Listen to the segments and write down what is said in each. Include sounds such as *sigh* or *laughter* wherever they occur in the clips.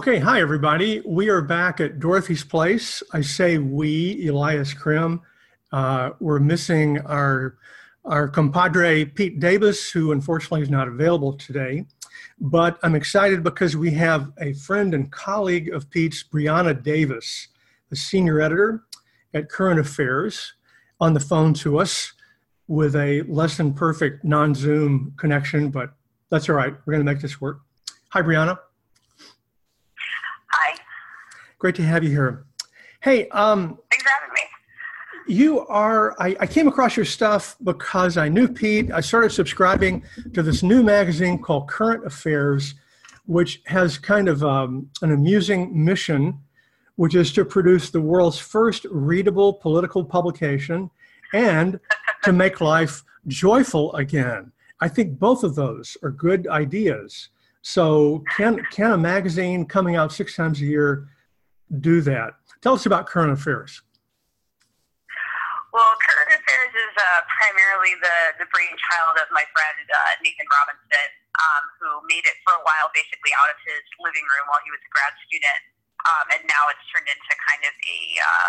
Okay, hi everybody. We are back at Dorothy's Place. I say we, Elias Crim. Uh, we're missing our our compadre Pete Davis, who unfortunately is not available today. But I'm excited because we have a friend and colleague of Pete's, Brianna Davis, the senior editor at Current Affairs, on the phone to us with a less than perfect non Zoom connection, but that's all right. We're going to make this work. Hi, Brianna. Great to have you here. Hey, um, thanks for having me. You are, I, I, came across your stuff because I knew Pete. I started subscribing to this new magazine called Current Affairs, which has kind of um, an amusing mission, which is to produce the world's first readable political publication and to make life joyful again. I think both of those are good ideas. So, can, can a magazine coming out six times a year do that? Tell us about Current Affairs. Well, Current Affairs is uh, primarily the, the brainchild of my friend uh, Nathan Robinson, um, who made it for a while basically out of his living room while he was a grad student. Um, and now it's turned into kind of a, uh,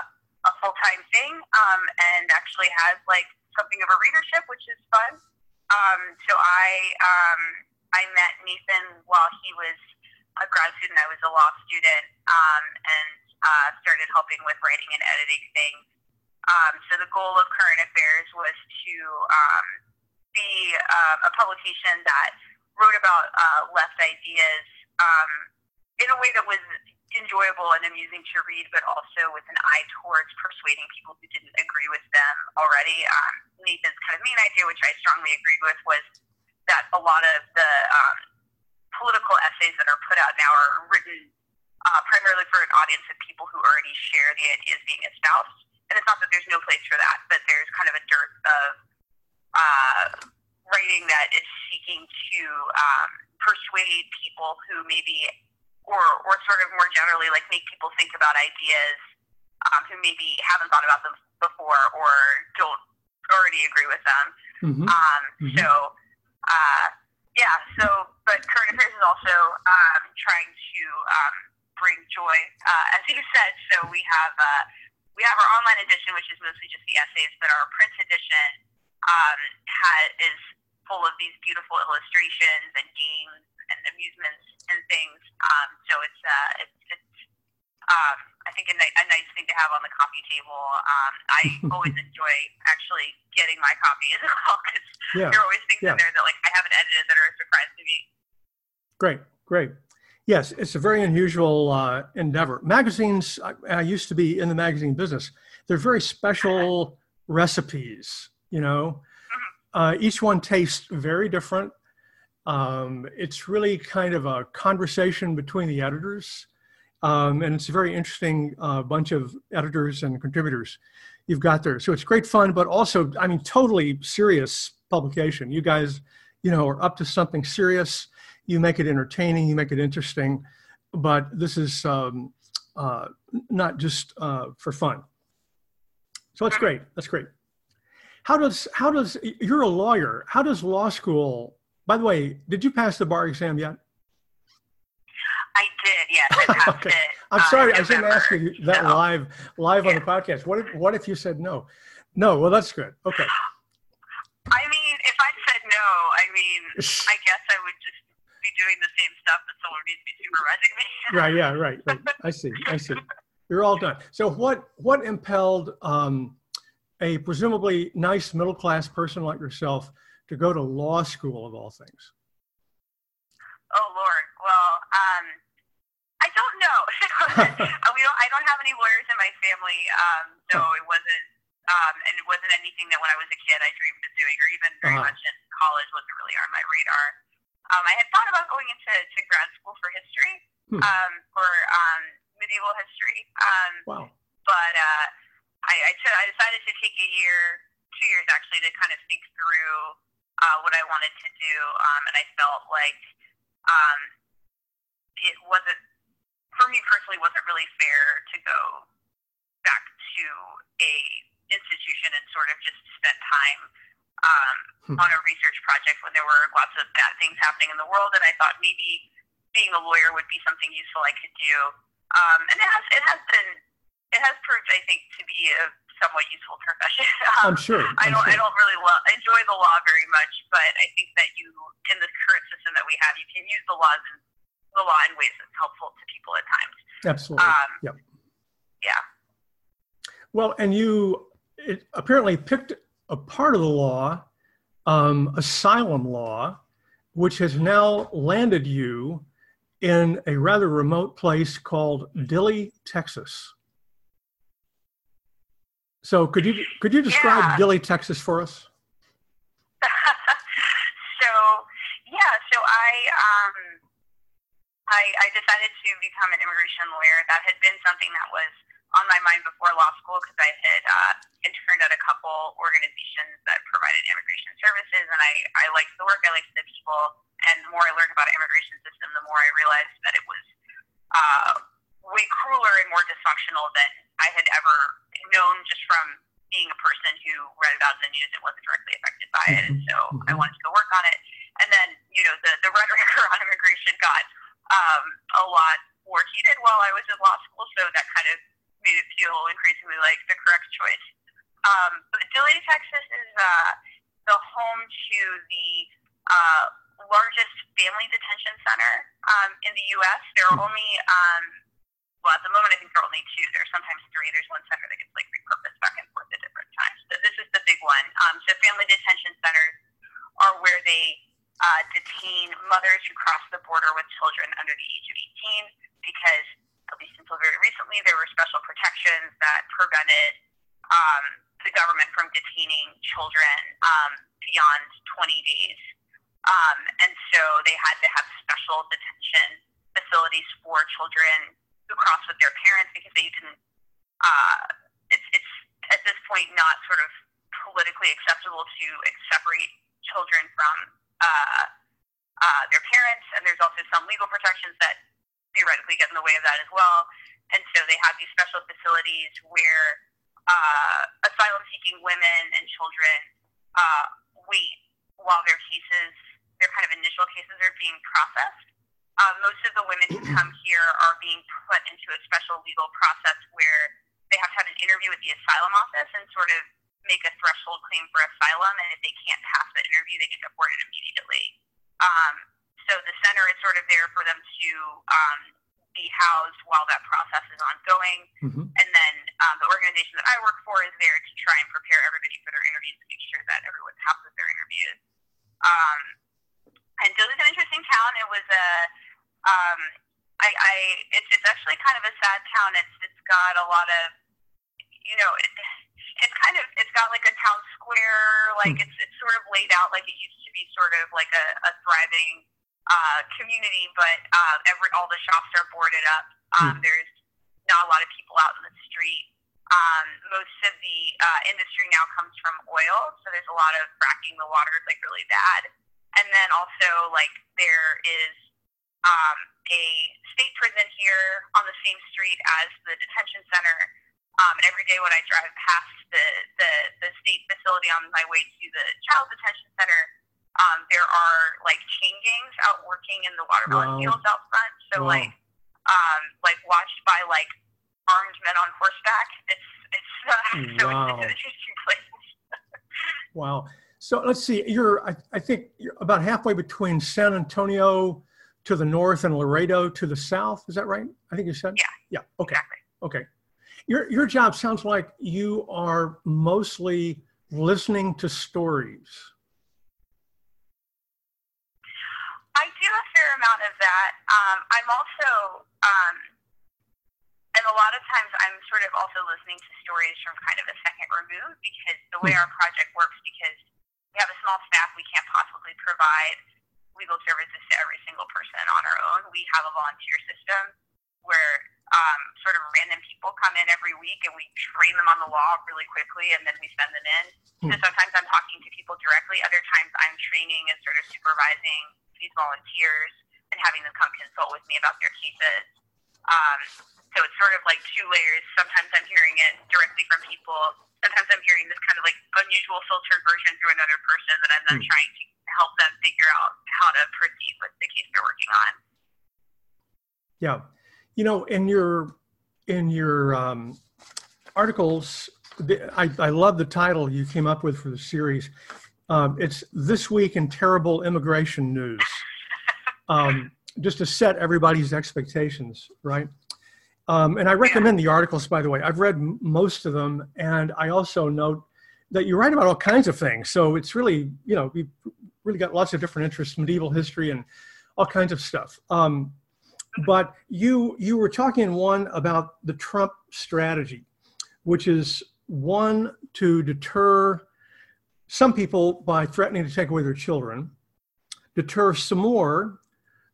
a full time thing um, and actually has like something of a readership, which is fun. Um, so I um, I met Nathan while he was a grad student. I was a law student um, and uh, started helping with writing and editing things. Um, so the goal of Current Affairs was to um, be uh, a publication that wrote about uh, left ideas um, in a way that was enjoyable and amusing to read, but also with an eye towards persuading people who didn't agree with them already. Um, Nathan's kind of main idea, which I strongly agreed with, was that a lot of the um, political essays that are put out now are written uh, primarily for an audience of people who already share the ideas being espoused. And it's not that there's no place for that, but there's kind of a dearth of uh, writing that is seeking to um, persuade people who maybe or or sort of more generally like make people think about ideas um, who maybe haven't thought about them before or don't already agree with them. Mm-hmm. Um, mm-hmm. So uh, yeah, so but current affairs is also um, trying to um, bring joy, uh, as you said. So we have uh, we have our online edition, which is mostly just the essays, but our print edition um, has, is full of these beautiful illustrations and games and amusements and things. Um, so it's uh, it's, it's um, I think a, ni- a nice thing to have on the coffee table. Um, I *laughs* always enjoy actually getting my copy as well because yeah. there are always things yeah. in there that like I haven't edited that are a surprise to me. Great, great. Yes, it's a very unusual uh, endeavor. Magazines, I, I, used to be in the magazine business. They're very special recipes, you know. Mm-hmm. Uh, each one tastes very different. Um, it's really kind of a conversation between the editors. Um, and it's a very interesting uh, bunch of editors and contributors you've got there. So it's great fun, but also, I mean, totally serious publication. You guys, you know, are up to something serious. You make it entertaining, you make it interesting, but this is um, uh, not just uh, for fun. So that's great. That's great. How does how does you're a lawyer? How does law school by the way, did you pass the bar exam yet? I did, yes. I *laughs* passed okay. it. I'm uh, sorry, I shouldn't ask you that no. live live yeah. on the podcast. What if what if you said no? No, well that's good. Okay. I mean, if I said no, I guess I would just be doing the same stuff that someone needs to be supervising me. *laughs* right, yeah, right, right. I see, I see. You're all done. So what what impelled um, a presumably nice middle class person like yourself to go to law school of all things? Oh Lord, well, um, I don't know. *laughs* *laughs* we don't. I don't have any lawyers in my family, um, so it wasn't. Um, and it wasn't anything that when I was a kid I dreamed of doing, or even very uh-huh. much in college wasn't really on my radar. Um, I had thought about going into to grad school for history, hmm. um, for um, medieval history. Um, wow. But uh, I, I, t- I decided to take a year, two years actually, to kind of think through uh, what I wanted to do, um, and I felt like um, it wasn't for me personally wasn't really fair to go back to a institution and sort of just spend time um, hmm. on a research project when there were lots of bad things happening in the world, and I thought maybe being a lawyer would be something useful I could do. Um, and it has it has been it has proved I think to be a somewhat useful profession. *laughs* um, I'm sure. I'm I don't sure. I don't really lo- enjoy the law very much, but I think that you in this current system that we have, you can use the laws and the law in ways that's helpful to people at times. Absolutely. Um, yep. Yeah. Well, and you it apparently picked a part of the law, um, asylum law, which has now landed you in a rather remote place called Dilley, Texas. So could you could you describe Yeah. Dilley, Texas for us? *laughs* so yeah, so I um I I decided to become an immigration lawyer. That had been something that was on my mind before law school because I had uh, interned at a couple organizations that provided immigration services, and I I liked the work, I liked the people, and the more I learned about the immigration system, the more I realized that it was uh, way crueler and more dysfunctional than I had ever known just from being a person who read about in the news and wasn't directly affected by it. And so I Mhm. wanted to go work on it. And then, you know, the, the rhetoric *laughs* around immigration got um, a lot more heated while I was in law school. So that kind of made it feel increasingly like the correct choice. Um, but Dilley, Texas is uh, the home to the uh, largest family detention center um, in the U.S. There are only, um, well, at the moment, I think there are only two. There are sometimes three. There's one center that gets like repurposed back and forth at different times. But this is the big one. Um, so family detention centers are where they uh, detain mothers who cross the border with children under the age of 18 because, at least until very recently, there were special protections that prevented um, the government from detaining children um, beyond 20 days. Um, and so they had to have special detention facilities for children who crossed with their parents because they didn't. Uh, it's it's at this point not sort of politically acceptable to separate children from uh, uh, their parents, and there's also some legal protections that theoretically get in the way of that as well. And so they have these special facilities where uh, asylum-seeking women and children uh, wait while their cases, their kind of initial cases, are being processed. Uh, most of the women who *clears throat* come here are being put into a special legal process where they have to have an interview with the asylum office and sort of make a threshold claim for asylum. And if they can't pass the interview, they get deported immediately. Um, so the center is sort of there for them to um, be housed while that process is ongoing. Mhm. And then um, the organization that I work for is there to try and prepare everybody for their interviews and make sure that everyone passes their interviews. Um, and Dilley's an interesting town. It was a, um, I, I, it's, it's actually kind of a sad town. It's, it's got a lot of, you know, it, it's kind of, it's got like a town square, like it's, it's sort of laid out like it used to be sort of like a, a thriving uh, community, but uh, every all the shops are boarded up. Um, There's not a lot of people out in the street. Um, most of the uh, industry now comes from oil, so there's a lot of fracking. The water is like really bad, and then also like there is um, a state prison here on the same street as the detention center. Um, and every day when I drive past the, the, the state facility on my way to the child detention center, um, there are like chain gangs out working in the watermelon Wow. fields out front. So Wow. like, um, like watched by like armed men on horseback. It's it's uh, *laughs* so Wow. it's an interesting place. *laughs* Wow. So let's see. You're, I, I think, you're about halfway between San Antonio to the north and Laredo to the south. Is that right? I think you said. Yeah. Yeah. Okay. Exactly. Okay. Your your job sounds like you are mostly listening to stories. I do a fair amount of that. Um, I'm also, um, and a lot of times I'm sort of also listening to stories from kind of a second remove because the way our project works, because we have a small staff, we can't possibly provide legal services to every single person on our own. We have a volunteer system where um, sort of random people come in every week and we train them on the law really quickly and then we send them in. So sometimes I'm talking to people directly. Other times I'm training and sort of supervising these volunteers and having them come consult with me about their cases. Um, so it's sort of like two layers. Sometimes I'm hearing it directly from people. Sometimes I'm hearing this kind of like unusual filtered version through another person that I'm then Hmm. trying to help them figure out how to proceed with the case they're working on. Yeah, you know, in your in your um, articles, I, I love the title you came up with for the series. Um, it's this week in terrible immigration news. Um, just to set everybody's expectations, right? Um, and I recommend the articles, by the way. I've read m- most of them, and I also note that you write about all kinds of things. So it's really, you know, you've really got lots of different interests, medieval history, and all kinds of stuff. Um, but you you were talking one about the Trump strategy, which is one to deter some people by threatening to take away their children, deter some more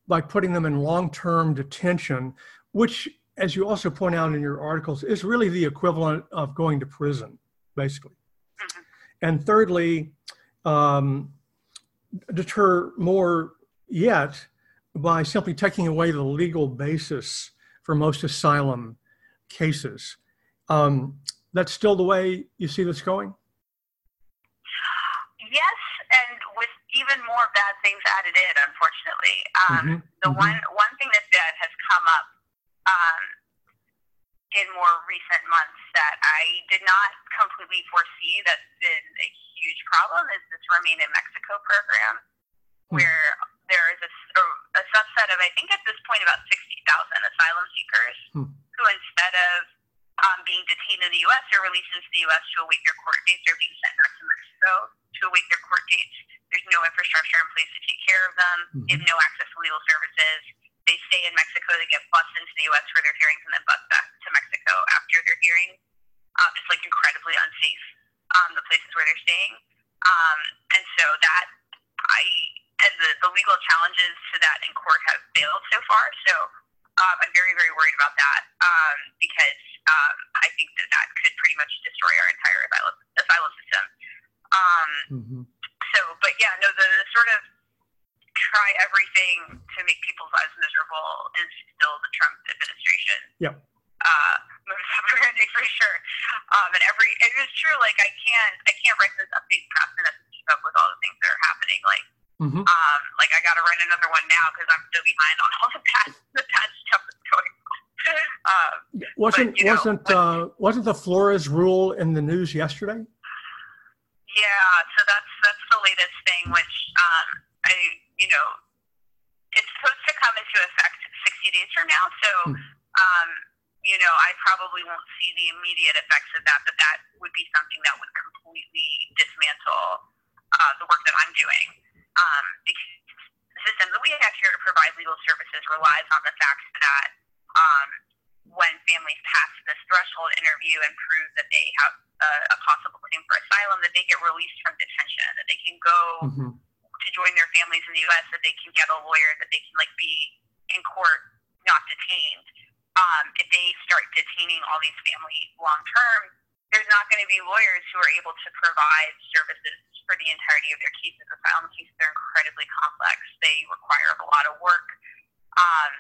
by putting them in long-term detention, which, as you also point out in your articles, is really the equivalent of going to prison, basically. Mm-hmm. And thirdly, um, deter more yet by simply taking away the legal basis for most asylum cases. Um, that's still the way you see this going? Yes, and with even more bad things added in, unfortunately. Um, mm-hmm. The mm-hmm. one one thing that, that has come up um, in more recent months that I did not completely foresee that's been a huge problem is this Remain in Mexico program, mm-hmm. where there is a, a, subset of, I think at this point, about 60,000 asylum seekers hmm. who, instead of um, being detained in the U.S. or released into the U.S. to await their court dates, are being sent back to Mexico to await their court dates. There's no infrastructure in place to take care of them. Mm-hmm. They have no access to legal services. They stay in Mexico. They get bused into the U.S. for their hearings and then bused back to Mexico after their hearing. Um, it's like incredibly unsafe, um, the places where they're staying. Um, and so that I and the, the legal challenges to that in court have failed so far. So um, I'm very, very worried about that um, because um, I think that that could pretty much destroy our entire asylum, asylum system. Um, mm-hmm. So, but yeah, no, the, the sort of try everything to make people's lives miserable is still the Trump administration. Yep. Uh, for sure. Um, and every it is true. Like I can't I can't write this update fast enough to keep up with all the things that are happening. Like Mm-hmm. Um, like I got to write another one now because I'm still behind on all the bad, the bad stuff that's going on. Um, wasn't but, wasn't know, uh, wasn't the Flores rule in the news yesterday? Yeah, so that's that's the latest thing, which um, I you know it's supposed to come into effect 60 days from now. So hmm. um, you know I probably won't see the immediate effects of that, but that would be something that would completely dismantle uh, the work that I'm doing um, the system that we have here to provide legal services relies on the fact that um, when families pass this threshold interview and prove that they have a, a possible claim for asylum, that they get released from detention, that they can go mm-hmm. to join their families in the U.S., that they can get a lawyer, that they can like be in court, not detained. Um, if they start detaining all these families long term, there's not going to be lawyers who are able to provide services for the entirety of their cases. Asylum cases are incredibly complex. They require a lot of work. Um,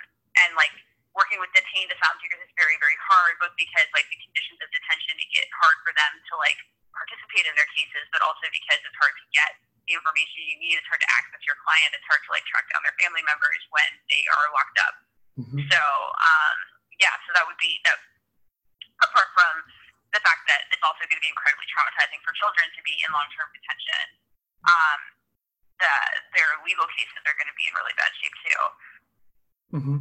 and like working with detained asylum seekers is very, very hard, both because like the conditions of detention make it hard for them to like participate in their cases, but also because it's hard to get the information you need. It's hard to access your client. It's hard to like track down their family members when they are locked up. Mm-hmm. So um, yeah, so that would be that. Apart from the fact that it's also going to be incredibly traumatizing for children to be in long-term detention. Um, that their legal cases are going to be in really bad shape too. Mm-hmm.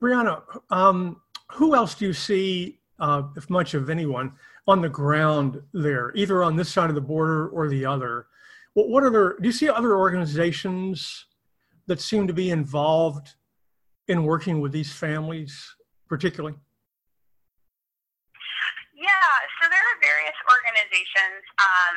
Brianna, um, who else do you see, uh, if much of anyone, on the ground there, either on this side of the border or the other? What, other do you see other organizations that seem to be involved in working with these families, particularly? Yeah, so there are various organizations. Um,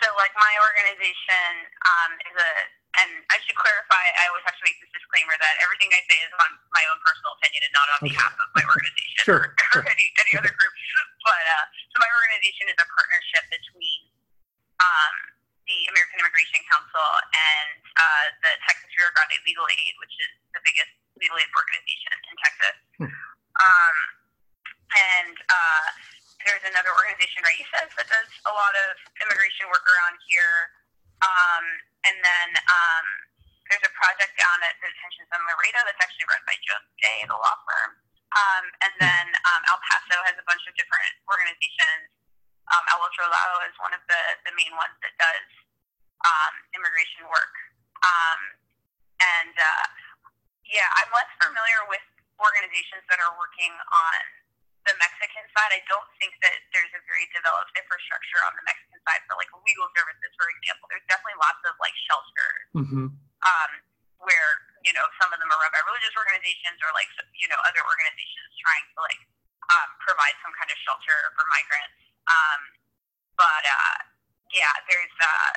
so, like my organization um, is a, and I should clarify, I always have to make this disclaimer that everything I say is on my own personal opinion and not on okay. behalf of my organization sure, or, *laughs* sure. any, any other group. But uh, so my organization is a partnership between um, the American Immigration Council and uh, the Texas Rio Grande Legal Aid, which is the biggest legal aid organization in Texas. Hmm. Um, and uh, there's another organization, Raíces, that does a lot of immigration work around here. Um, and then um, there's a project down at the detention center Laredo that's actually run by Jones Day, the law firm. Um, and then um, El Paso has a bunch of different organizations. Um, El Otro Lado is one of the, the main ones that does um, immigration work. Um, and uh, yeah, I'm less familiar with organizations that are working on the Mexican side. I don't think that there's a very developed infrastructure on the Mexican side for like legal services, for example. There's definitely lots of like shelters. Mm-hmm. Um, where you know some of them are run by religious organizations or like you know other organizations trying to like um, provide some kind of shelter for migrants. Um, but uh, yeah, there's uh,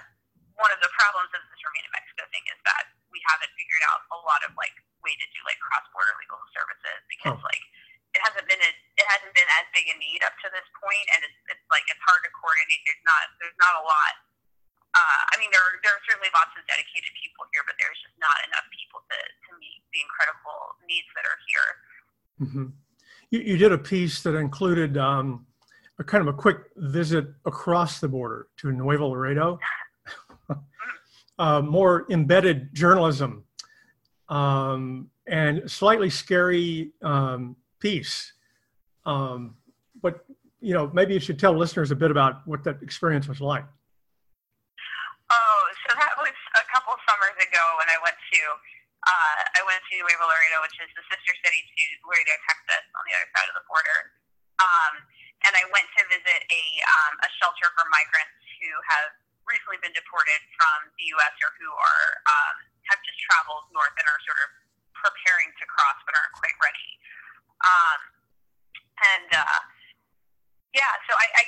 one of the problems of this Remain in Mexico thing is that we haven't figured out a lot of like way to do like cross border legal services because oh. like it hasn't been a, it hasn't been as big a need up to this point, and it's, it's like it's hard to coordinate. There's not there's not a lot uh, I mean, there are, there are certainly lots of dedicated people here, but there's just not enough people to, to meet the incredible needs that are here. Mm-hmm. You, you, did a piece that included um, a kind of a quick visit across the border to Nuevo Laredo, *laughs* uh, more embedded journalism, um, and slightly scary um, piece. Um, but you know, maybe you should tell listeners a bit about what that experience was like. Oh, so that was a couple summers ago when I went to uh, I went to Nuevo Laredo, which is the sister city to Laredo, Texas, on the other side of the border. Um, and I went to visit a um, a shelter for migrants who have recently been deported from the U.S. or who are um, have just traveled north and are sort of preparing to cross but aren't quite ready. Um, and uh, yeah, so I, I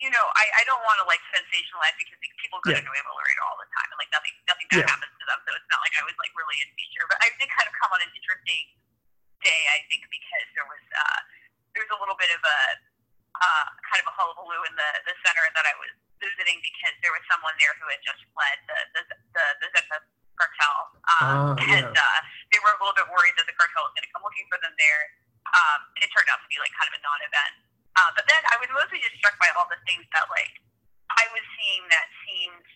you know, I, I don't want to like sensationalize because people go yeah. to Nuevo Laredo all the time and like nothing nothing bad yeah. happens to them. So it's not like I was like really in feature. But I did kind of come on an interesting day, I think, because there was uh there was a little bit of a uh kind of a hullabaloo in the the center that I was visiting because there was someone there who had just fled the the the, the Zetas cartel. Um, uh, and uh, they were a little bit worried that the cartel was going to come looking for them there. Um, it turned out to be like kind of a non-event. Uh, but then I was mostly just struck by all the things that like I was seeing that seemed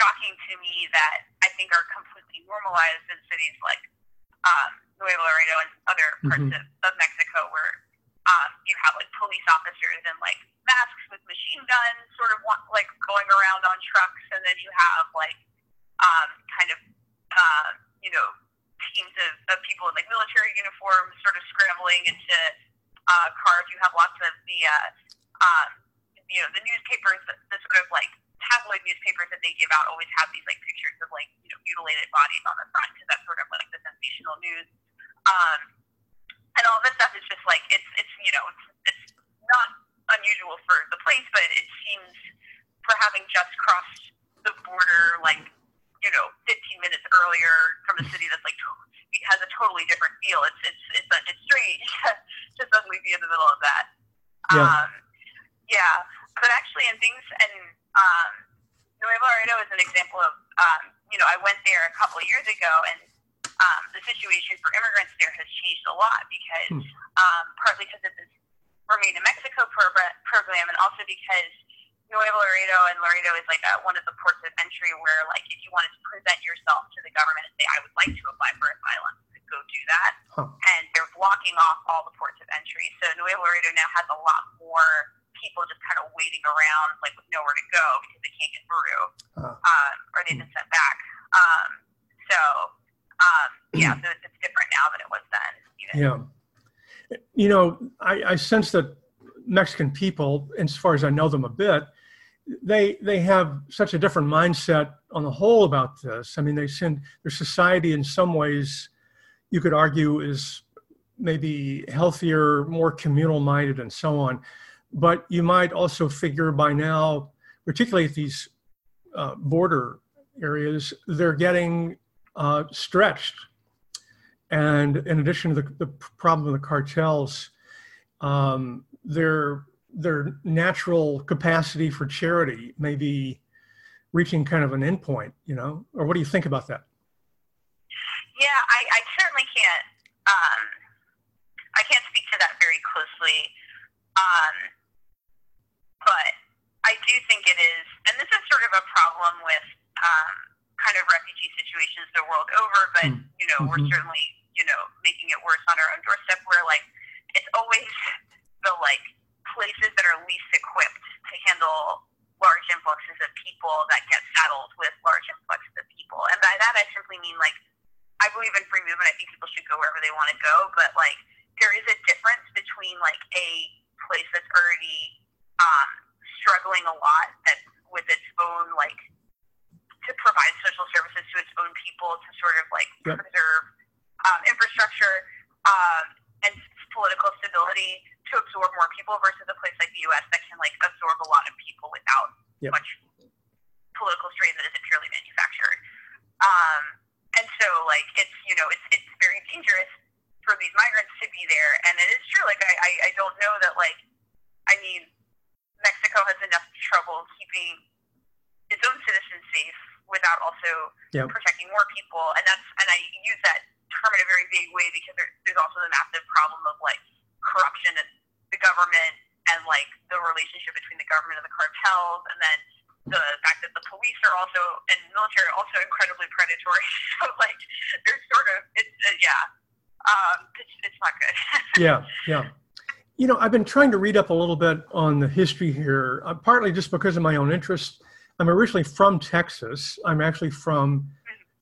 shocking to me that I think are completely normalized in cities like um, Nuevo Laredo and other parts mm-hmm. of, of Mexico where um, you have like police officers in like masks with machine guns sort of want, like going around on trucks and then you have like um, kind of uh, you know teams of, of people in like military uniforms sort of scrambling into uh, cars. You have lots of the, uh, um, you know, the newspapers, the, the sort of like tabloid newspapers that they give out always have these like pictures of like you know mutilated bodies on the front because that's sort of like the sensational news. Um, and all this stuff is just like it's it's you know it's, it's not unusual for the place, but it seems for having just crossed the border like you know 15 minutes earlier from a city that's like has a totally different feel. It's it's it's, uh, it's strange *laughs* to suddenly be in the middle of that. Yeah. Um, yeah, but actually, in things and um, Nuevo Laredo is an example of um, you know I went there a couple of years ago and um, the situation for immigrants there has changed a lot because hmm. um, partly because of this Remain in Mexico program, program and also because Nuevo Laredo and Laredo is like a, one of the ports of entry where, like, if you wanted to present yourself to the government and say, "I would like to apply for asylum," you could go do that. Huh. And they're blocking off all the ports of entry. So Nuevo Laredo now has a lot more people just kind of waiting around, like with nowhere to go because they can't get through, huh. um, or they've been sent back. Um, so um, yeah, so it's, it's different now than it was then. Even. Yeah. You know, I, I sense that Mexican people, as far as I know them a bit, they they have such a different mindset on the whole about this. I mean, they send their society in some ways, you could argue, is maybe healthier, more communal minded, and so on. But you might also figure by now, particularly at these uh, border areas, they're getting uh, stretched. And in addition to the, the problem of the cartels, um, they're their natural capacity for charity may be reaching kind of an endpoint, you know? Or what do you think about that? Yeah, I, I certainly can't. Um, I can't speak to that very closely, um, but I do think it is, and this is sort of a problem with um, kind of refugee situations the world over, but mm-hmm. you know, we're mm-hmm. certainly you know making it worse on our own doorstep. Where like it's always *laughs* the like places that are least equipped to handle large influxes of people that get saddled with large influxes of people. And by that I simply mean like I believe in free movement. I think people should go wherever they want to go, but like there is a difference between like a place that's already um, struggling a lot that with its own like to provide social services to its own people to sort of like yep. preserve um, infrastructure um, and political stability to absorb more people versus a place like the U.S. that can like absorb a lot of people without yep. much political strain that isn't purely manufactured. Um, and so like it's you know it's it's very dangerous for these migrants to be there, and it is true. Like I I, I don't know that like I mean Mexico has enough trouble keeping its own citizens safe without also yep. protecting more people, and that's and I use that term in a very vague way because there, there's also the massive problem of like corruption in the government and like the relationship between the government and the cartels, and then the fact that the police are also and military are also incredibly predatory. *laughs* so like there's sort of it's uh, yeah, um, it's, it's not good. *laughs* yeah, yeah. You know, I've been trying to read up a little bit on the history here, uh, partly just because of my own interest. I'm originally from Texas. I'm actually from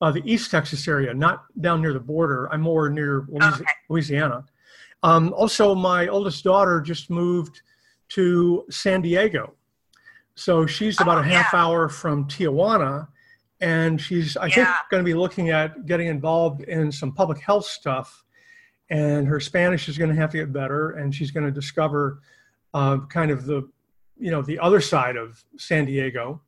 uh, the East Texas area, not down near the border. I'm more near Louisiana. Okay. Louisiana. Um, also, my oldest daughter just moved to San Diego. So she's about oh, a half yeah. hour from Tijuana. And she's, I yeah. think, going to be looking at getting involved in some public health stuff. And her Spanish is going to have to get better. And she's going to discover uh, kind of the, you know, the other side of San Diego.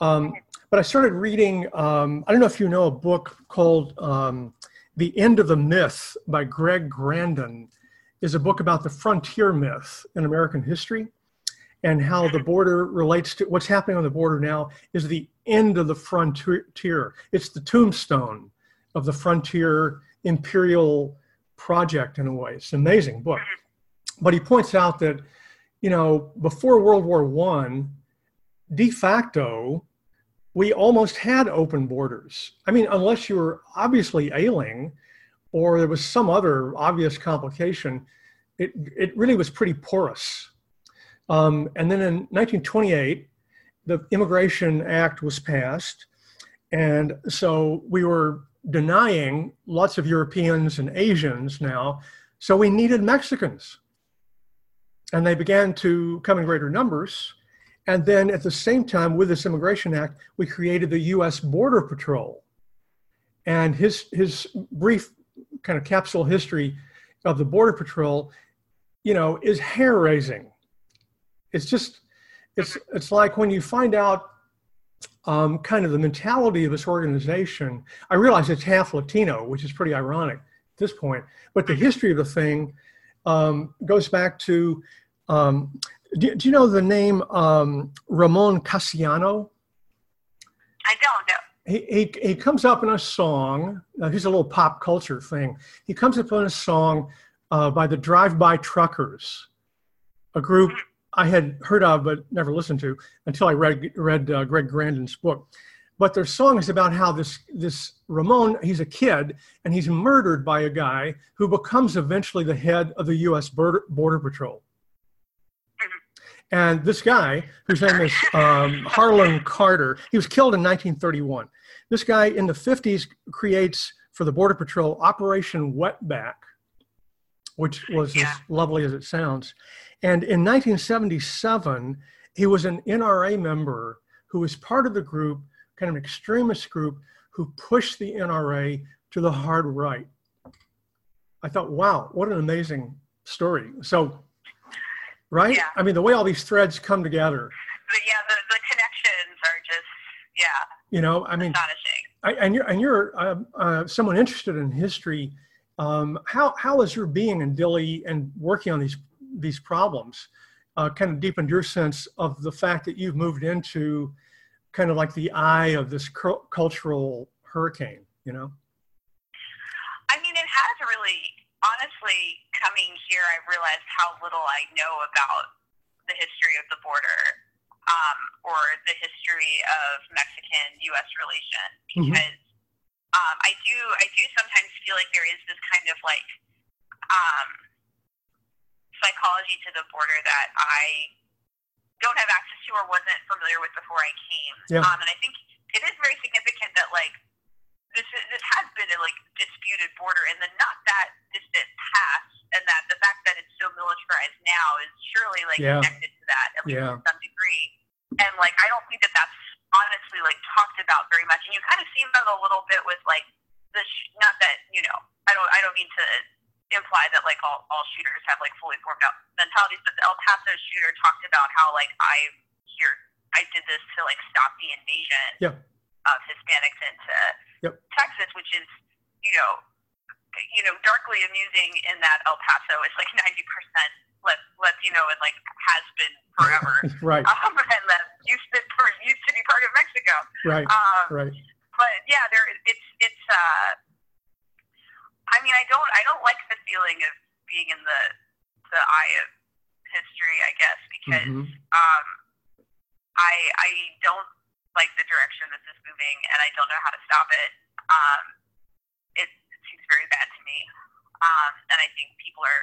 Um, but I started reading, um, I don't know if you know a book called um, The End of the Myth by Greg Grandin is a book about the frontier myth in American history and how the border relates to what's happening on the border now is the end of the frontier. It's the tombstone of the frontier imperial project in a way. It's an amazing book. But he points out that, you know, before World War One, de facto, we almost had open borders. I mean, unless you were obviously ailing or there was some other obvious complication, it, it really was pretty porous. Um, and then in 1928, the Immigration Act was passed. And so we were denying lots of Europeans and Asians now. So we needed Mexicans. And they began to come in greater numbers. And then at the same time, with this Immigration Act, we created the US Border Patrol. And his, his brief kind of capsule history of the Border Patrol, you know, is hair raising. It's just, it's, it's like when you find out um, kind of the mentality of this organization. I realize it's half Latino, which is pretty ironic at this point, but the history of the thing um, goes back to um, do, do, you know the name um, Ramon Casiano? I don't know. He, he, he comes up in a song. Uh, here's a little pop culture thing. He comes up in a song uh, by the Drive By Truckers, a group. I had heard of but never listened to until I read read uh, Greg Grandin's book. But their song is about how this this Ramon he's a kid and he's murdered by a guy who becomes eventually the head of the U.S. Border, Border Patrol. And this guy, whose name is um, Harlan Carter, he was killed in 1931. This guy in the 50s creates for the Border Patrol Operation Wetback, which was yeah. as lovely as it sounds. And in 1977, he was an NRA member who was part of the group, kind of an extremist group, who pushed the NRA to the hard right. I thought, wow, what an amazing story. So right? Yeah. I mean, the way all these threads come together. But yeah, the, the connections are just, yeah. You know, I mean, astonishing. I, and you're, and you're uh, uh, someone interested in history. Um, how, how is your being in Dilley and working on these, these problems uh, kind of deepened your sense of the fact that you've moved into kind of like the eye of this cu- cultural hurricane, you know? I mean, it has really, honestly, coming here, I realized how little I know about the history of the border. um, or the history of Mexican-U.S. relations mm-hmm. because mm-hmm. um, I do I do sometimes feel like there is this kind of like um, psychology to the border that I don't have access to or wasn't familiar with before I came. Yeah. Um, and I think it is very significant that like this is, this has been a like disputed border in the not that distant past, and that the fact that it's so militarized now is surely like yeah. connected to that at least yeah. to some degree. And like I don't think that that's honestly like talked about very much. And you kind of see that a little bit with like the sh- not that you know I don't I don't mean to imply that like all, all shooters have like fully formed out mentalities, but the El Paso shooter talked about how like I here I did this to like stop the invasion yeah. Of Hispanics into yep. Texas, which is you know you know darkly amusing in that El Paso is like ninety percent Latino and like has been forever, *laughs* right? Um, *laughs* and that used to used to be part of Mexico, right? Um, right. But yeah, there it's it's. uh I mean, I don't, I don't like the feeling of being in the the eye of history. I guess because mm-hmm. um, I I don't like the direction this is moving, and I don't know how to stop it. Um, it, it seems very bad to me, um, and I think people are.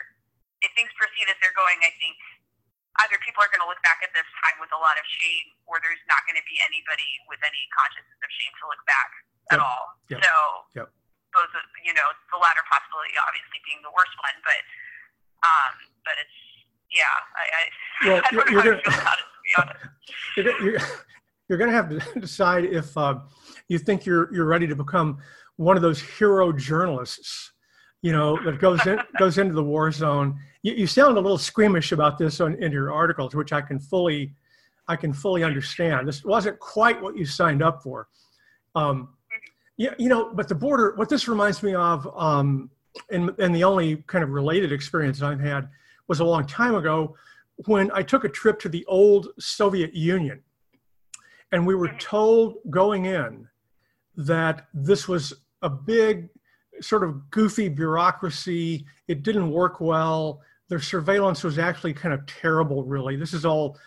If things proceed as they're going, I think either people are going to look back at this time with a lot of shame, or there's not going to be anybody with any consciousness of shame to look back yep. at all. Yep. So. Yep both, you know, the latter possibility obviously being the worst one, but um, but it's yeah, I, I, *laughs* well, I don't you're, know you're how to feel about it, to be honest. *laughs* You're, you're going to have to *laughs* decide if uh, you think you're you're ready to become one of those hero journalists, you know, that goes in *laughs* goes into the war zone. You, you sound a little squeamish about this on, in your articles, which I can fully I can fully understand. This wasn't quite what you signed up for. Um, yeah, you know, but the border, what this reminds me of, um, and, and the only kind of related experience I've had was a long time ago when I took a trip to the old Soviet Union. And we were told going in that this was a big, sort of goofy bureaucracy. It didn't work well. Their surveillance was actually kind of terrible, really. This is all,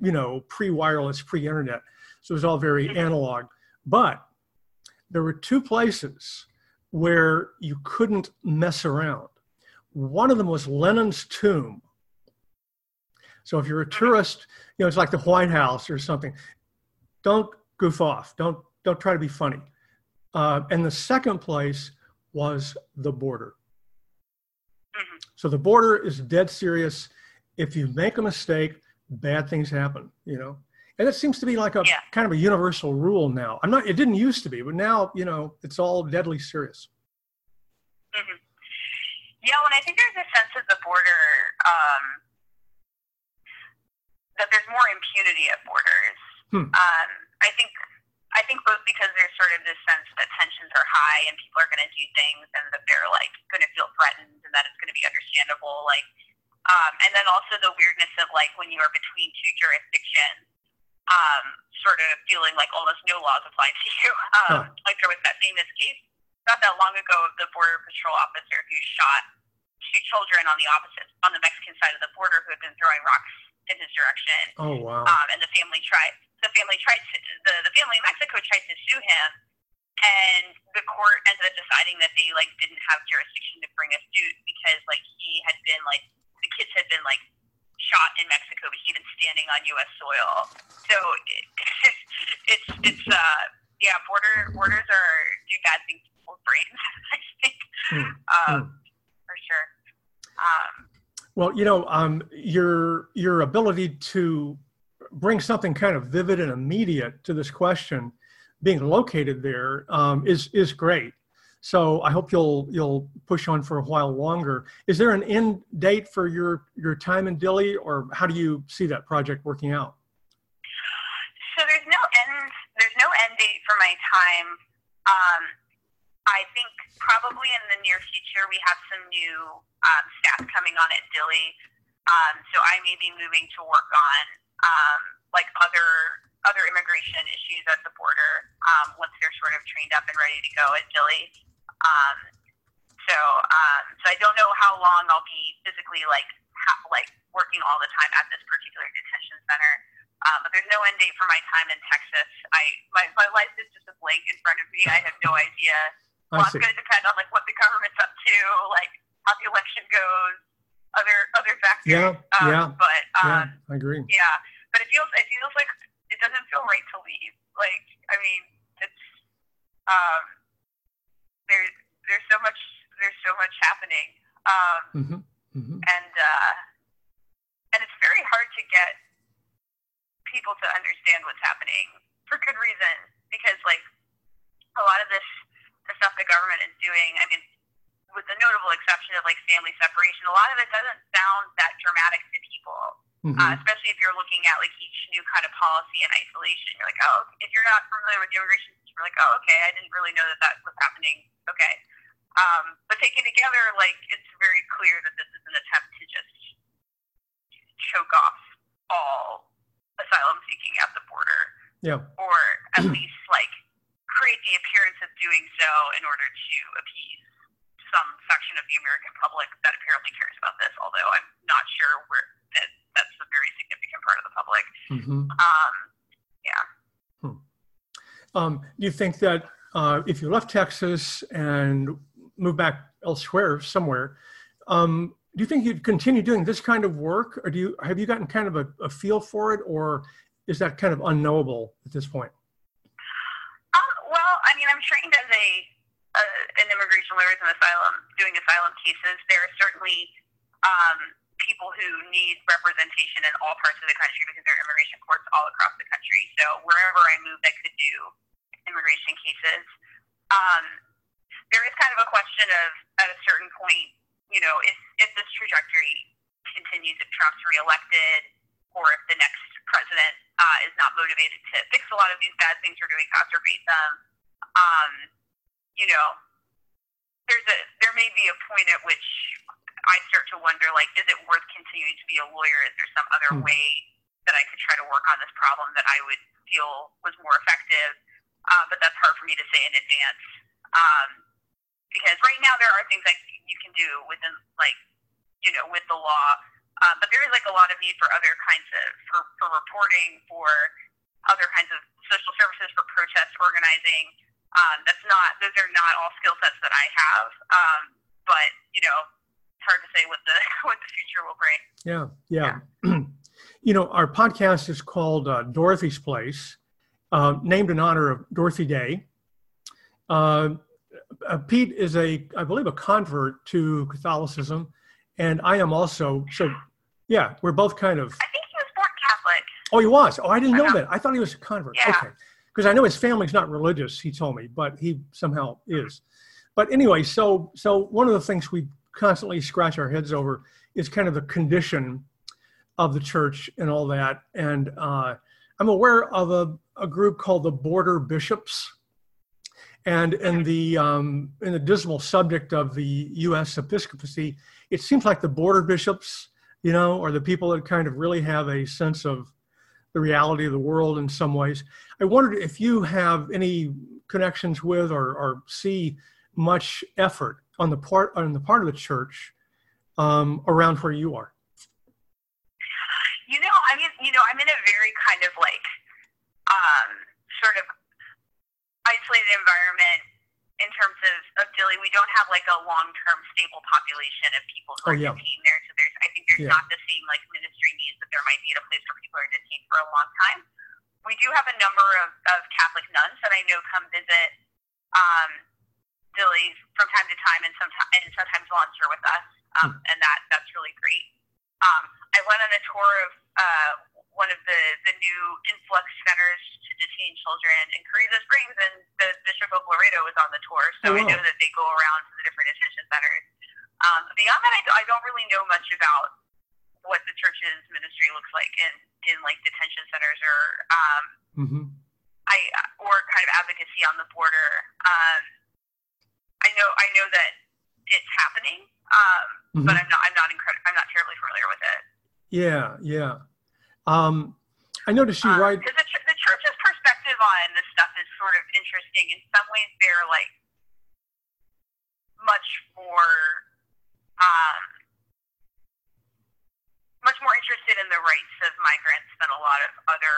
you know, pre wireless, pre internet. So it was all very analog. But there were two places where you couldn't mess around. One of them was Lenin's tomb. So if you're a tourist, you know, it's like the White House or something. Don't goof off. Don't don't try to be funny. Uh, and the second place was the border. Mm-hmm. So the border is dead serious. If you make a mistake, bad things happen. You know and it seems to be like a yeah. kind of a universal rule now. I'm not. It didn't used to be, but now you know it's all deadly serious. Mm-hmm. Yeah, when I think there's a sense at the border um, that there's more impunity at borders. Hmm. Um, I think I think both because there's sort of this sense that tensions are high and people are going to do things and that they're like going to feel threatened and that it's going to be understandable. Like, um, and then also the weirdness of like when you are between two jurisdictions um, sort of feeling like almost no laws apply to you. *laughs* Um, huh. Like there was that famous case not that long ago of the border patrol officer who shot two children on the opposite on the Mexican side of the border who had been throwing rocks in his direction. Oh wow! Um, and the family tried. The family tried to. The, the family in Mexico tried to sue him, and the court ended up deciding that they like didn't have jurisdiction to bring a suit because like he had been like the kids had been like shot in Mexico, but he even standing on U.S. soil. So it, *laughs* it's it's uh yeah, border borders are do bad things to people's brains. *laughs* I think mm. Um, mm. for sure. Um, well, you know, um, your your ability to bring something kind of vivid and immediate to this question, being located there, um, is is great. So I hope you'll you'll push on for a while longer. Is there an end date for your your time in Dilley, or how do you see that project working out? So there's no end there's no end date for my time. Um, I think probably in the near future we have some new um, staff coming on at Dilley. Um, so I may be moving to work on um, like other other immigration issues at the border um, once they're sort of trained up and ready to go at Dilley. Um, so, um, so I don't know how long I'll be physically like ha- like working all the time at this particular detention center. Um, but there's no end date for my time in Texas. I my, my life is just a blank in front of me. I have no idea. A lot's going to depend on like what the government's up to, like how the election goes, other other factors. Yeah, um, yeah. But um, yeah, I agree. Yeah, but it feels it feels like it doesn't feel right to leave. Like I mean, it's um, there's there's so much there's so much happening. Um, mm-hmm. Mm-hmm. and uh, and it's very hard to get people to understand what's happening for good reason because like a lot of this the stuff the government is doing. I mean, with the notable exception of like family separation, a lot of it doesn't sound that dramatic to people. Mm-hmm. Uh, especially if you're looking at like each new kind of policy in isolation. You're like, oh, if you're not familiar with the immigration system, you're like, oh, okay, I didn't really know that that was happening. Okay. Um, but taken together, like, it's very clear that this is an attempt to just choke off all asylum seeking at the border. Yeah. Or at least, like, create the appearance of doing so in order to appease some section of the American public that apparently cares about this, although I'm not sure where that that's a very significant part of the public. Mm-hmm. Um, yeah. Hmm. Um, do you think that uh, if you left Texas and moved back elsewhere somewhere, um, do you think you'd continue doing this kind of work, or do you have you gotten kind of a, a feel for it, or is that kind of unknowable at this point? Um, well, I mean, I'm trained as a an immigration lawyers and asylum, doing asylum cases. There are certainly um, people who need representation in all parts of the country because there are immigration courts all across the country. So wherever I moved, I could do immigration cases. Um, there is kind of a question of at a certain point, you know, if if this trajectory continues, if Trump's reelected, or if the next president uh, is not motivated to fix a lot of these bad things we're doing, exacerbate them, um, you know, there's a there may be a point at which I start to wonder, like, is it worth continuing to be a lawyer? Is there some other hmm. way that I could try to work on this problem that I would feel was more effective? Uh, but that's hard for me to say in advance. Um, because right now there are things like you can do within, like, you know, with the law. Um, but there is like a lot of need for other kinds of for, for reporting, for other kinds of social services, for protest organizing. Um, that's not; those are not all skill sets that I have. Um, but you know, it's hard to say what the *laughs* what the future will bring. Yeah, yeah. yeah. *clears throat* you know, our podcast is called uh, Dorothy's Place, uh, named in honor of Dorothy Day. Uh, uh, Pete is a, I believe, a convert to Catholicism, and I am also. So, yeah, we're both kind of. I think he was born Catholic. Oh, he was. Oh, I didn't know that. I thought he was a convert. Yeah. Okay, because I know his family's not religious. He told me, but he somehow is. But anyway, so so one of the things we constantly scratch our heads over is kind of the condition of the church and all that. And uh, I'm aware of a, a, group called the Border Bishops. And in the um, in the dismal subject of the U.S. episcopacy, it seems like the border bishops, you know, are the people that kind of really have a sense of the reality of the world in some ways. I wondered if you have any connections with or, or see much effort on the part on the part of the church um, around where you are? You know, I mean, you know, I'm in a very kind of like um, sort of isolated environment in terms of, of Dilley. We don't have like a long term stable population of people who oh, are yeah. detained there. So there's, I think there's yeah. not the same like ministry needs that there might be at a place where people are detained for a long time. We do have a number of, of Catholic nuns that I know come visit. Um, Dilley from time to time, and sometimes and sometimes volunteer with us, um, hmm. and that that's really great. Um, I went on a tour of uh, one of the the new influx centers to detain children in Carrizo Springs, and the Bishop of Laredo was on the tour, so oh. I know that they go around to the different detention centers. Um, beyond that, I, I don't really know much about what the church's ministry looks like in in like detention centers or um, mm-hmm. I or kind of advocacy on the border. Um, I know I know that it's happening, um, mm-hmm. but I'm not I'm not incredible I'm not terribly familiar with it. Yeah, yeah. Um, I noticed you um, write because the, the church's perspective on this stuff is sort of interesting. In some ways, they're like much more um, much more interested in the rights of migrants than a lot of other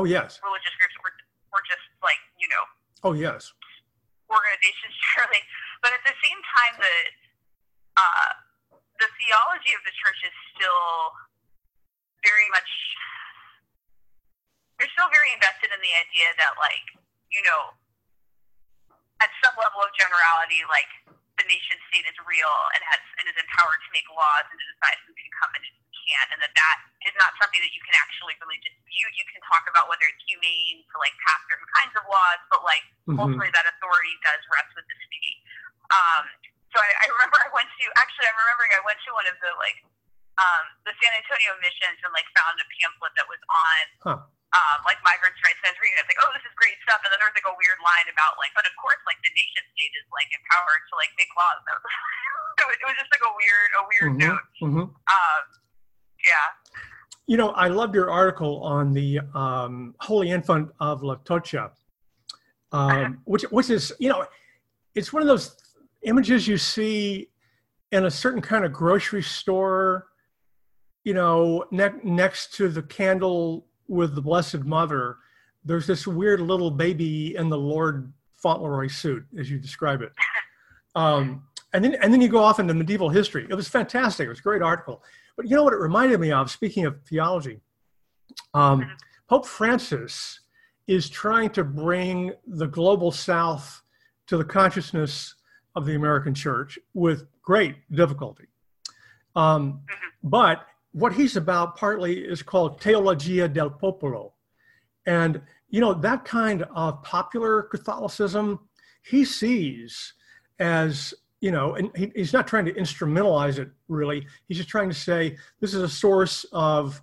oh yes. religious groups were, were just like you know oh yes. organizations *laughs* but at the same time the uh, the theology of the church is still very much they're still very invested in the idea that like you know at some level of generality like the nation state is real and has and is empowered to make laws and to decide who can come and who can't, and that that is not something that you can actually really dispute. You can talk about whether it's humane to like pass certain kinds of laws, but like mm-hmm. ultimately that authority does rest with the state. Um, so I, I remember I went to actually I'm remembering I went to one of the like um, the San Antonio missions and like found a pamphlet that was on. Huh um, like migrants' rights. And I was reading it, like, oh, this is great stuff. And then there was like a weird line about like, but of course, like the nation state is like empowered to like make laws. *laughs* it, was, it was just like a weird, a weird mm-hmm. note. Mm-hmm. Um, yeah. You know, I loved your article on the um, Holy Infant of Atocha, um, *laughs* which which is you know, it's one of those images you see in a certain kind of grocery store, you know, ne- next to the candle with the Blessed Mother, there's this weird little baby in the Lord Fauntleroy suit, as you describe it. *laughs* Um, and then and then you go off into medieval history. It was fantastic. It was a great article. But you know what it reminded me of? Speaking of theology, um, Pope Francis is trying to bring the global South to the consciousness of the American Church with great difficulty. Um, but what he's about partly is called Teologia del Popolo. And, you know, that kind of popular Catholicism, he sees as, you know, and he, he's not trying to instrumentalize it really. He's just trying to say this is a source of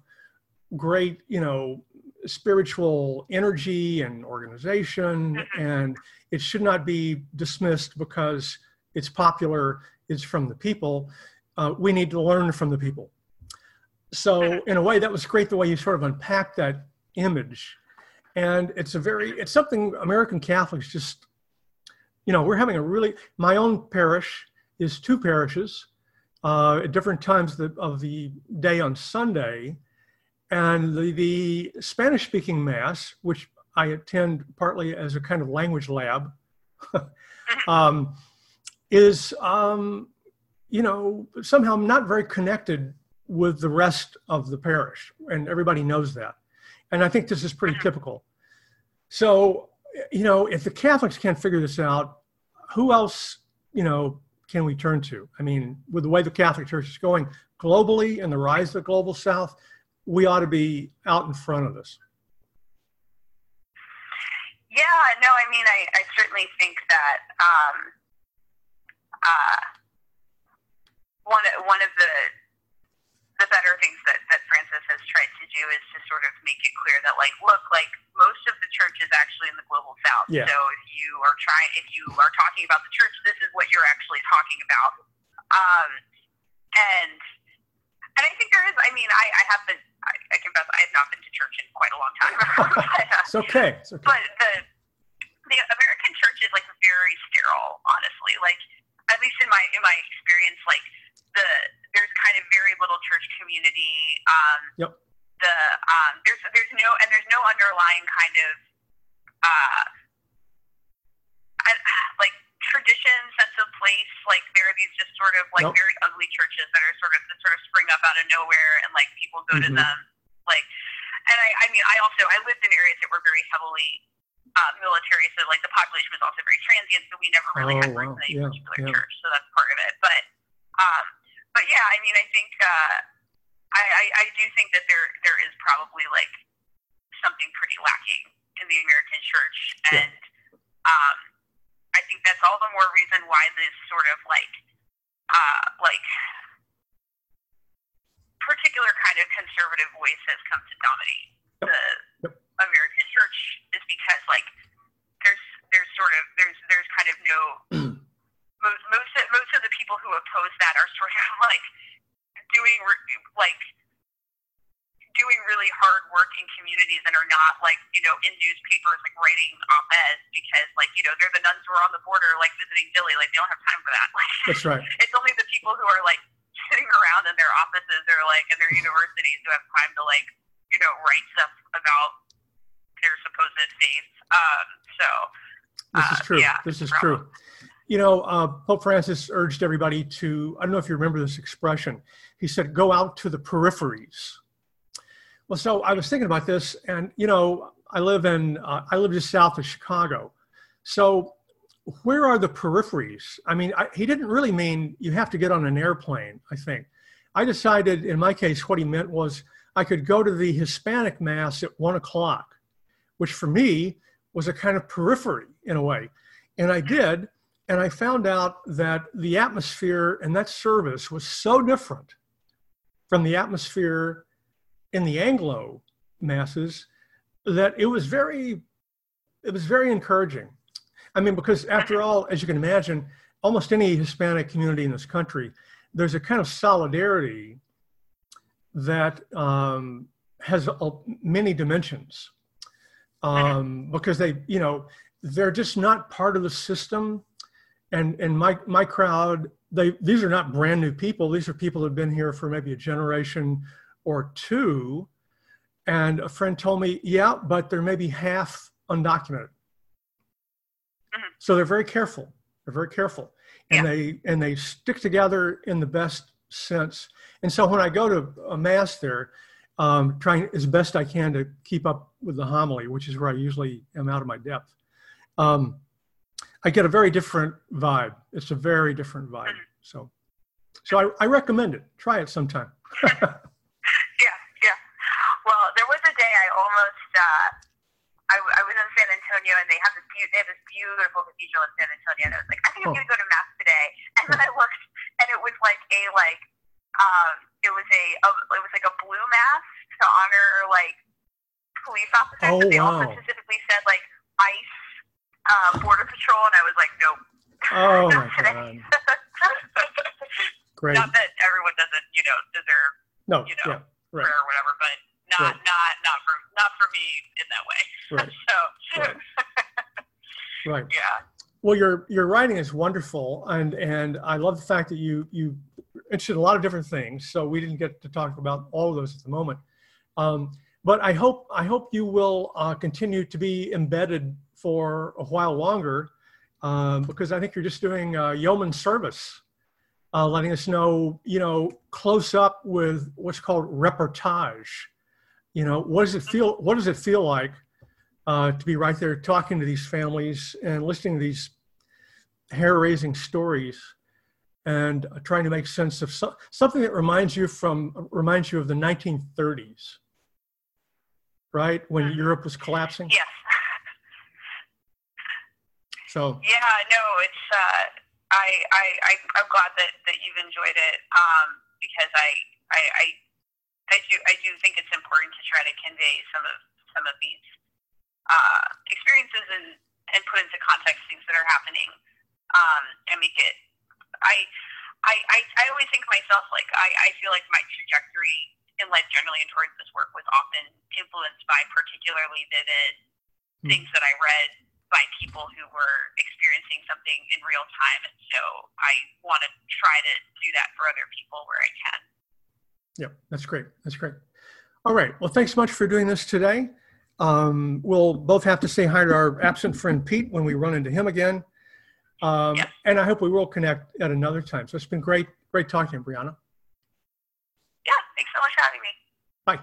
great, you know, spiritual energy and organization, mm-hmm. and it should not be dismissed because it's popular, it's from the people. Uh, we need to learn from the people so *laughs* in a way that was great the way you sort of unpacked that image. And it's a very it's something american catholics just you know we're having a really my own parish is two parishes uh, at different times of the day on sunday. And the, the spanish speaking mass which i attend partly as a kind of language lab *laughs* um, is um, you know somehow not very connected with the rest of the parish, and everybody knows that. And I think this is pretty typical. So, you know, if the Catholics can't figure this out, who else, you know, can we turn to? I mean, with the way the Catholic Church is going globally and the rise of the global South, we ought to be out in front of this. Yeah, no, I mean, I, I certainly think that um, uh, one one of the the better things that, that Francis has tried to do is to sort of make it clear that like, look, like most of the church is actually in the global south. Yeah. So if you are trying, if you are talking about the church, this is what you're actually talking about. Um, and and I think there is. I mean, I, I have been. I, I confess, I have not been to church in quite a long time. but, *laughs* uh, it's okay. It's okay. But the the American church is like very sterile, honestly. Like at least in my in my experience, like the there's kind of very little church community. Um, yep. The um, there's there's no and there's no underlying kind of uh, I, like tradition, sense of place. Like there are these just sort of like nope. very ugly churches that are sort of that sort of spring up out of nowhere, and like people go mm-hmm. to them. Like, and I I mean I also I lived in areas that were very heavily uh, military, so like the population was also very transient, so we never really oh, had wow. any yeah, particular yeah. church. So that's part of it. But um, but yeah, I mean, I think uh, I, I, I do think that there there is probably like something pretty lacking in the American church, and um, I think that's all the more reason why this sort of like uh, like particular kind of conservative voice has come to dominate the yep. American church is because like there's there's sort of there's there's kind of no *clears throat* most most of, most of the people who oppose that are sort of *laughs* like doing like doing really hard work in communities and are not like you know in newspapers like writing op-eds because like you know they're the nuns who are on the border like visiting Dilley like they don't have time for that. *laughs* That's right. it's only the people who are like sitting around in their offices or like in their *laughs* universities who have time to like you know write stuff about their supposed faith. Um, so this is uh, true. yeah, this is true. You know, uh, Pope Francis urged everybody to, I don't know if you remember this expression. He said, go out to the peripheries. Well, so I was thinking about this, and, you know, I live in, uh, I live just south of Chicago. So where are the peripheries? I mean, I, he didn't really mean you have to get on an airplane, I think. I decided, in my case, what he meant was I could go to the Hispanic Mass at one o'clock, which for me was a kind of periphery in a way. And I did. And I found out that the atmosphere in that service was so different from the atmosphere in the Anglo masses that it was very, it was very encouraging. I mean, because after all, as you can imagine, almost any Hispanic community in this country, there's a kind of solidarity that um, has many dimensions um, because they, you know, they're just not part of the system and and my my crowd they these are not brand new people. These are people that have been here for maybe a generation or two. And a friend told me yeah but they're maybe half undocumented. Mhm. so they're very careful. They're very careful. And Yeah. they and they stick together in the best sense. And so when i go to a mass there um, trying as best i can to keep up with the homily which is where i usually am out of my depth um, I get a very different vibe. It's a very different vibe. So, so I, I recommend it. Try it sometime. *laughs* Yeah, yeah. Well, there was a day I almost uh, I, I was in San Antonio and they have this beau- they have this beautiful cathedral in San Antonio and I was like I think I'm Oh. gonna go to mass today and then I looked and it was like a like um it was a, a it was like a blue mass to honor like police officers Oh, but they also specifically said like ICE uh, border patrol and I was like nope. Oh *laughs* Not my. God. *laughs* Great. Not that everyone doesn't you know deserve No, you know, yeah, right, prayer or whatever, but not Right. not not for not for me in that way. *laughs* right, So right. yeah, Well, your your writing is wonderful, and and I love the fact that you you interested in a lot of different things. So we didn't get to talk about all of those at the moment. Um, but I hope I hope you will uh, continue to be embedded for a while longer, um, because I think you're just doing uh, yeoman service, uh, letting us know, you know, close up with what's called reportage. You know, what does it feel? What does it feel like uh, to be right there talking to these families and listening to these hair-raising stories and trying to make sense of so, something that reminds you from reminds you of the 1930s, right when Mhm. Europe was collapsing. yes, *laughs* So yeah. No, it's uh, I I I I'm glad that that you've enjoyed it um, because I I. I I do. I do think it's important to try to convey some of some of these uh, experiences and and put into context things that are happening um, and make it. I, I I I always think of myself like I I feel like my trajectory in life generally and towards this work was often influenced by particularly vivid Hmm. things that I read by people who were experiencing something in real time, and so I want to try to do that for other people where I can. yeah, that's great. That's great. All right. Well, thanks so much for doing this today. Um, we'll both have to say hi to our absent friend Pete when we run into him again. Um, Yeah. And I hope we will connect at another time. So it's been great, great talking to you, Brianna. Yeah, thanks so much for having me. Bye.